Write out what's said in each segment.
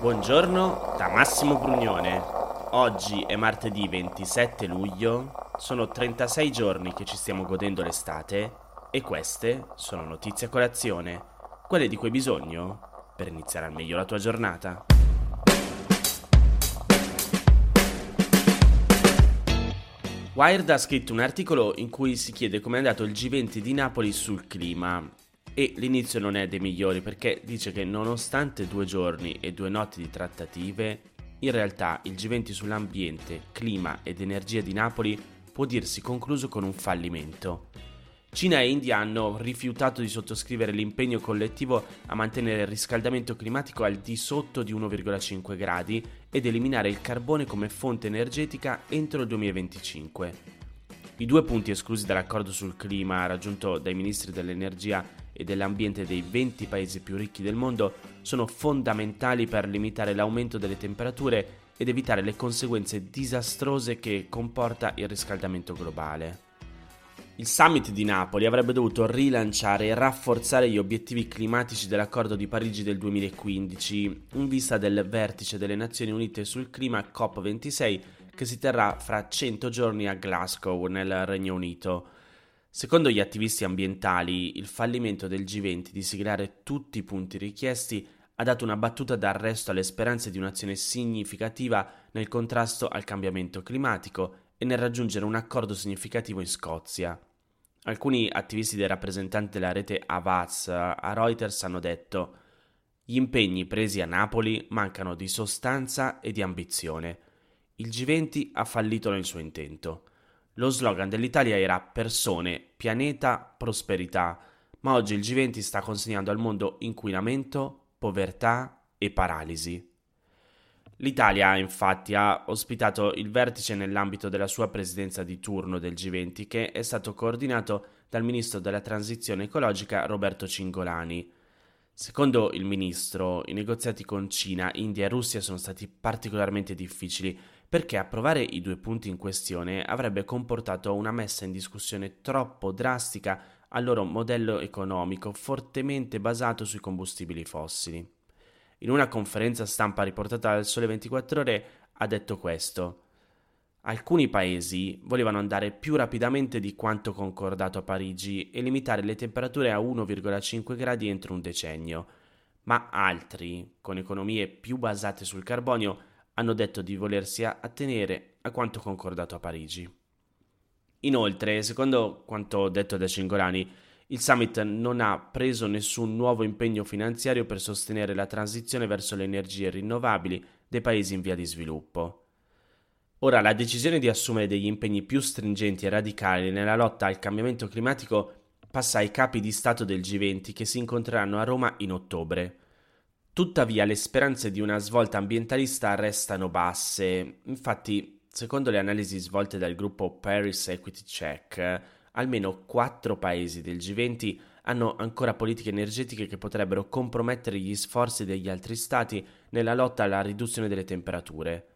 Buongiorno da Massimo Brugnone. Oggi è martedì 27 luglio, sono 36 giorni che ci stiamo godendo l'estate e queste sono notizie a colazione, quelle di cui hai bisogno per iniziare al meglio la tua giornata. Wired ha scritto un articolo in cui si chiede come è andato il G20 di Napoli sul clima e l'inizio non è dei migliori perché dice che nonostante due giorni e due notti di trattative, in realtà il G20 sull'ambiente, clima ed energia di Napoli può dirsi concluso con un fallimento. Cina e India hanno rifiutato di sottoscrivere l'impegno collettivo a mantenere il riscaldamento climatico al di sotto di 1,5 gradi ed eliminare il carbone come fonte energetica entro il 2025. I due punti esclusi dall'accordo sul clima raggiunto dai ministri dell'energia e dell'ambiente dei 20 paesi più ricchi del mondo sono fondamentali per limitare l'aumento delle temperature ed evitare le conseguenze disastrose che comporta il riscaldamento globale. Il summit di Napoli avrebbe dovuto rilanciare e rafforzare gli obiettivi climatici dell'accordo di Parigi del 2015 in vista del vertice delle Nazioni Unite sul clima COP26 che si terrà fra 100 giorni a Glasgow nel Regno Unito. Secondo gli attivisti ambientali, il fallimento del G20 di siglare tutti i punti richiesti ha dato una battuta d'arresto alle speranze di un'azione significativa nel contrasto al cambiamento climatico e nel raggiungere un accordo significativo in Scozia. Alcuni attivisti dei rappresentanti della rete Avaz a Reuters hanno detto gli impegni presi a Napoli mancano di sostanza e di ambizione. Il G20 ha fallito nel suo intento. Lo slogan dell'Italia era persone, pianeta, prosperità, ma oggi il G20 sta consegnando al mondo inquinamento, povertà e paralisi. L'Italia infatti ha ospitato il vertice nell'ambito della sua presidenza di turno del G20 che è stato coordinato dal ministro della transizione ecologica Roberto Cingolani. Secondo il ministro, i negoziati con Cina, India e Russia sono stati particolarmente difficili perché approvare i due punti in questione avrebbe comportato una messa in discussione troppo drastica al loro modello economico fortemente basato sui combustibili fossili. In una conferenza stampa riportata dal Sole 24 ore ha detto questo. Alcuni paesi volevano andare più rapidamente di quanto concordato a Parigi e limitare le temperature a 1,5 gradi entro un decennio, ma altri, con economie più basate sul carbonio, hanno detto di volersi attenere a quanto concordato a Parigi. Inoltre, secondo quanto detto da Cingolani, il summit non ha preso nessun nuovo impegno finanziario per sostenere la transizione verso le energie rinnovabili dei paesi in via di sviluppo. Ora, la decisione di assumere degli impegni più stringenti e radicali nella lotta al cambiamento climatico passa ai capi di Stato del G20 che si incontreranno a Roma in ottobre. Tuttavia le speranze di una svolta ambientalista restano basse. Infatti, secondo le analisi svolte dal gruppo Paris Equity Check, almeno quattro paesi del G20 hanno ancora politiche energetiche che potrebbero compromettere gli sforzi degli altri stati nella lotta alla riduzione delle temperature.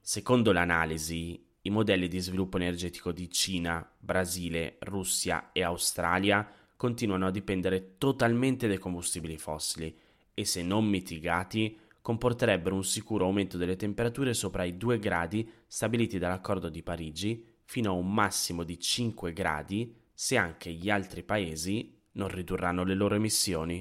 Secondo l'analisi, i modelli di sviluppo energetico di Cina, Brasile, Russia e Australia continuano a dipendere totalmente dai combustibili fossili e se non mitigati comporterebbero un sicuro aumento delle temperature sopra i 2 gradi stabiliti dall'accordo di Parigi fino a un massimo di 5 gradi se anche gli altri paesi non ridurranno le loro emissioni.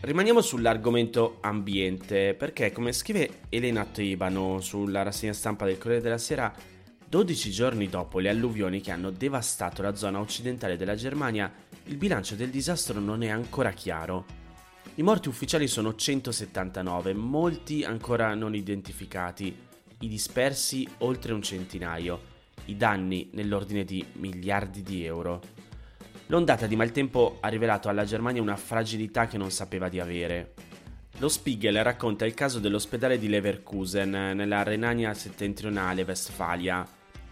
Rimaniamo sull'argomento ambiente perché come scrive Elena Tebano sulla rassegna stampa del Corriere della Sera 12 giorni dopo le alluvioni che hanno devastato la zona occidentale della Germania, il bilancio del disastro non è ancora chiaro. I morti ufficiali sono 179, molti ancora non identificati, i dispersi oltre un centinaio, i danni nell'ordine di miliardi di euro. L'ondata di maltempo ha rivelato alla Germania una fragilità che non sapeva di avere. Lo Spiegel racconta il caso dell'ospedale di Leverkusen, nella Renania settentrionale Westfalia.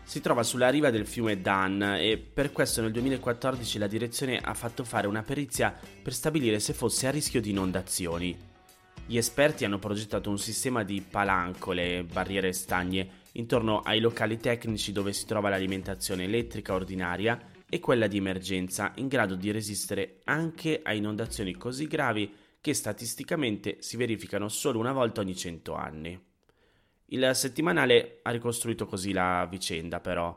Si trova sulla riva del fiume Dan e per questo nel 2014 la direzione ha fatto fare una perizia per stabilire se fosse a rischio di inondazioni. Gli esperti hanno progettato un sistema di palancole, barriere e stagne, intorno ai locali tecnici dove si trova l'alimentazione elettrica ordinaria e quella di emergenza, in grado di resistere anche a inondazioni così gravi che statisticamente si verificano solo una volta ogni 100 anni. Il settimanale ha ricostruito così la vicenda, però.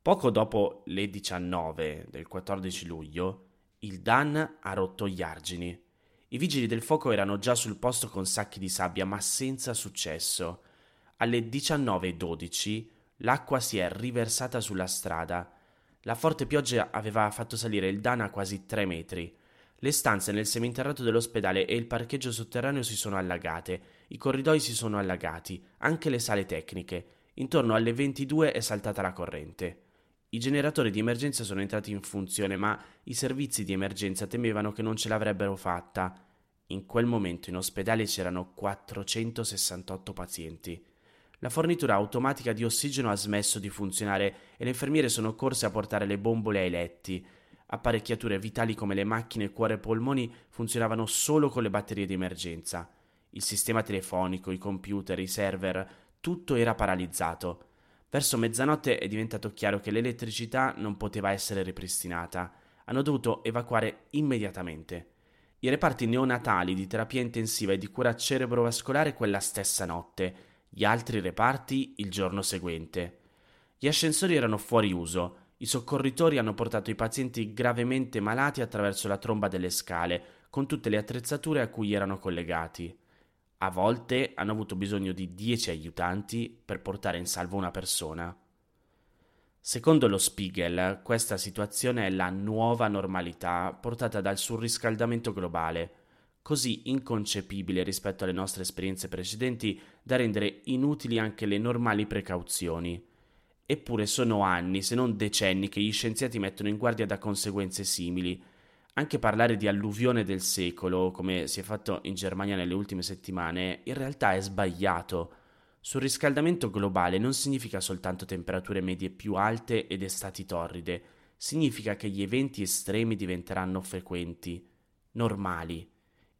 Poco dopo le 19 del 14 luglio, il Dan ha rotto gli argini. I vigili del fuoco erano già sul posto con sacchi di sabbia, ma senza successo. Alle 19.12 l'acqua si è riversata sulla strada. La forte pioggia aveva fatto salire il Dan a quasi 3 metri. Le stanze nel seminterrato dell'ospedale e il parcheggio sotterraneo si sono allagate, i corridoi si sono allagati, anche le sale tecniche. Intorno alle 22 è saltata la corrente. I generatori di emergenza sono entrati in funzione, ma i servizi di emergenza temevano che non ce l'avrebbero fatta. In quel momento in ospedale c'erano 468 pazienti. La fornitura automatica di ossigeno ha smesso di funzionare e le infermiere sono corse a portare le bombole ai letti. Apparecchiature vitali come le macchine cuore e polmoni funzionavano solo con le batterie di emergenza. Il sistema telefonico, i computer, i server, tutto era paralizzato. Verso mezzanotte è diventato chiaro che l'elettricità non poteva essere ripristinata. Hanno dovuto evacuare immediatamente. I reparti neonatali di terapia intensiva e di cura cerebrovascolare quella stessa notte, gli altri reparti il giorno seguente. Gli ascensori erano fuori uso, i soccorritori hanno portato i pazienti gravemente malati attraverso la tromba delle scale, con tutte le attrezzature a cui erano collegati. A volte hanno avuto bisogno di 10 aiutanti per portare in salvo una persona. Secondo lo Spiegel, questa situazione è la nuova normalità portata dal surriscaldamento globale, così inconcepibile rispetto alle nostre esperienze precedenti da rendere inutili anche le normali precauzioni. Eppure sono anni, se non decenni, che gli scienziati mettono in guardia da conseguenze simili. Anche parlare di alluvione del secolo, come si è fatto in Germania nelle ultime settimane, in realtà è sbagliato. Surriscaldamento globale non significa soltanto temperature medie più alte ed estati torride, significa che gli eventi estremi diventeranno frequenti, normali.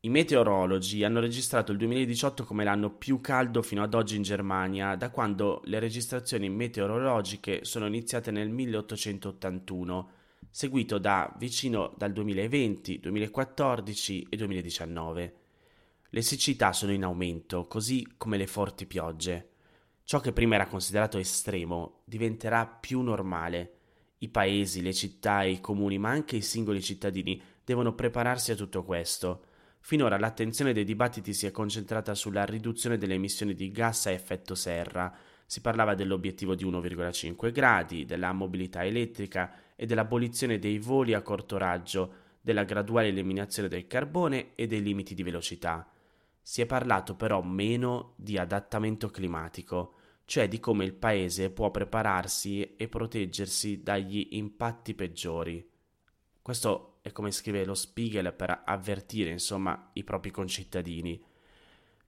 I meteorologi hanno registrato il 2018 come l'anno più caldo fino ad oggi in Germania, da quando le registrazioni meteorologiche sono iniziate nel 1881, seguito da vicino dal 2020, 2014 e 2019. Le siccità sono in aumento, così come le forti piogge. Ciò che prima era considerato estremo diventerà più normale. I paesi, le città i comuni, ma anche i singoli cittadini devono prepararsi a tutto questo. Finora l'attenzione dei dibattiti si è concentrata sulla riduzione delle emissioni di gas a effetto serra. Si parlava dell'obiettivo di 1,5 gradi, della mobilità elettrica e dell'abolizione dei voli a corto raggio, della graduale eliminazione del carbone e dei limiti di velocità. Si è parlato però meno di adattamento climatico, cioè di come il paese può prepararsi e proteggersi dagli impatti peggiori. Questo è come scrive lo Spiegel per avvertire insomma i propri concittadini.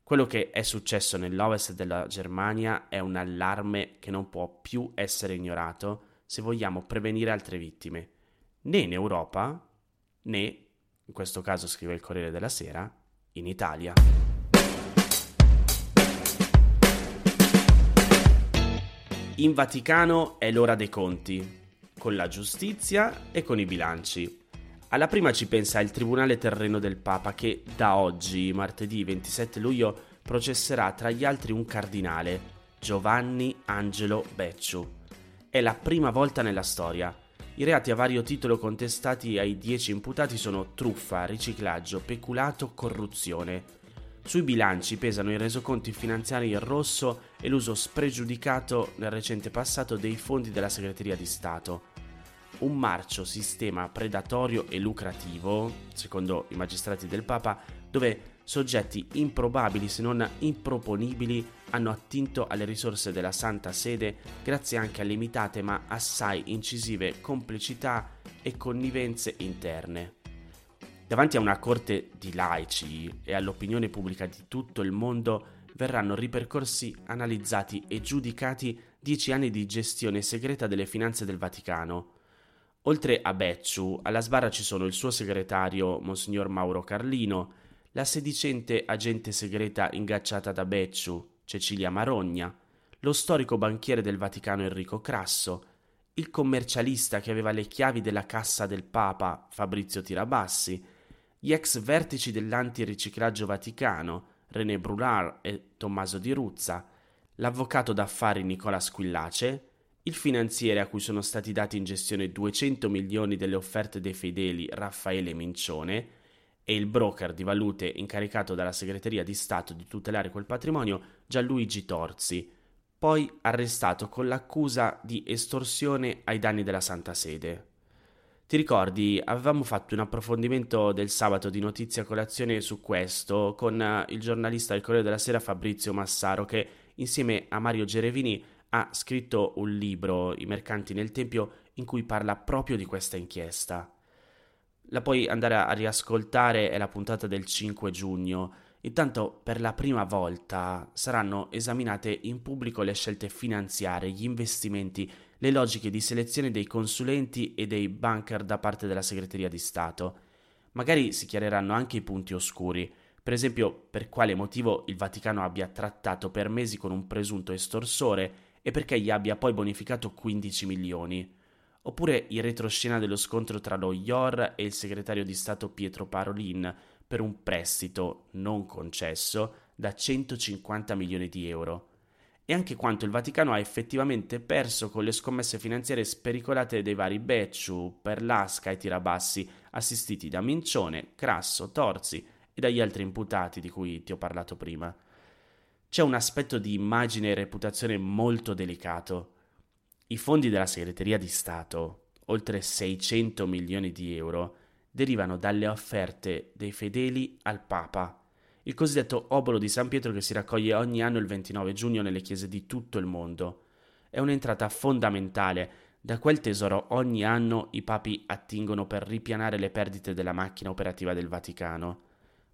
Quello che è successo nell'ovest della Germania è un allarme che non può più essere ignorato se vogliamo prevenire altre vittime, né in Europa né, in questo caso scrive il Corriere della Sera, in Italia. In Vaticano è l'ora dei conti, con la giustizia e con i bilanci. Alla prima ci pensa il Tribunale Terreno del Papa che da oggi, martedì 27 luglio, processerà tra gli altri un cardinale, Giovanni Angelo Becciu. È la prima volta nella storia. I reati a vario titolo contestati ai 10 imputati sono truffa, riciclaggio, peculato, corruzione. Sui bilanci pesano i resoconti finanziari in rosso e l'uso spregiudicato nel recente passato dei fondi della Segreteria di Stato un marcio sistema predatorio e lucrativo, secondo i magistrati del Papa, dove soggetti improbabili se non improponibili hanno attinto alle risorse della Santa Sede grazie anche a limitate ma assai incisive complicità e connivenze interne. Davanti a una corte di laici e all'opinione pubblica di tutto il mondo verranno ripercorsi, analizzati e giudicati dieci anni di gestione segreta delle finanze del Vaticano, Oltre a Becciu, alla sbarra ci sono il suo segretario, Monsignor Mauro Carlino, la sedicente agente segreta ingaggiata da Becciu, Cecilia Marogna, lo storico banchiere del Vaticano Enrico Crasso, il commercialista che aveva le chiavi della cassa del Papa, Fabrizio Tirabassi, gli ex vertici dell'antiriciclaggio vaticano, René Brunard e Tommaso Di Ruzza, l'avvocato d'affari Nicola Squillace, il finanziere a cui sono stati dati in gestione 200 milioni delle offerte dei fedeli Raffaele Mincione e il broker di valute incaricato dalla segreteria di Stato di tutelare quel patrimonio Gianluigi Torzi, poi arrestato con l'accusa di estorsione ai danni della Santa Sede. Ti ricordi, avevamo fatto un approfondimento del sabato di Notizia Colazione su questo con eh, il giornalista del Corriere della Sera Fabrizio Massaro che insieme a Mario Gerevini ha scritto un libro, I mercanti nel Tempio, in cui parla proprio di questa inchiesta. La puoi andare a riascoltare, è la puntata del 5 giugno. Intanto, per la prima volta, saranno esaminate in pubblico le scelte finanziarie, gli investimenti, le logiche di selezione dei consulenti e dei banker da parte della segreteria di Stato. Magari si chiareranno anche i punti oscuri, per esempio per quale motivo il Vaticano abbia trattato per mesi con un presunto estorsore e perché gli abbia poi bonificato 15 milioni. Oppure il retroscena dello scontro tra lo IOR e il segretario di Stato Pietro Parolin per un prestito non concesso da 150 milioni di euro e anche quanto il Vaticano ha effettivamente perso con le scommesse finanziarie spericolate dei vari Becciu, Perlasca e Tirabassi, assistiti da Mincione, Crasso, Torzi e dagli altri imputati di cui ti ho parlato prima. C'è un aspetto di immagine e reputazione molto delicato. I fondi della segreteria di Stato, oltre 600 milioni di euro, derivano dalle offerte dei fedeli al Papa il cosiddetto obolo di San Pietro che si raccoglie ogni anno il 29 giugno nelle chiese di tutto il mondo. È un'entrata fondamentale. Da quel tesoro ogni anno i papi attingono per ripianare le perdite della macchina operativa del Vaticano.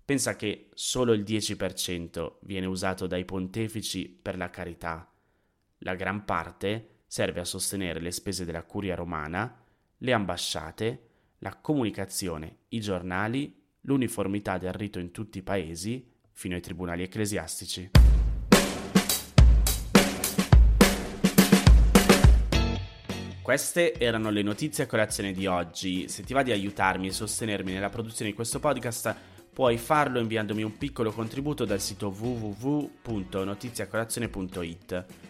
Pensa che solo il 10% viene usato dai pontefici per la carità. La gran parte serve a sostenere le spese della curia romana, le ambasciate, la comunicazione, i giornali l'uniformità del rito in tutti i paesi, fino ai tribunali ecclesiastici. Queste erano le notizie a colazione di oggi. Se ti va di aiutarmi e sostenermi nella produzione di questo podcast, puoi farlo inviandomi un piccolo contributo dal sito www.notiziacolazione.it.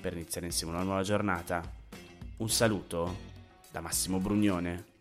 per iniziare insieme una nuova giornata. Un saluto da Massimo Brugnone.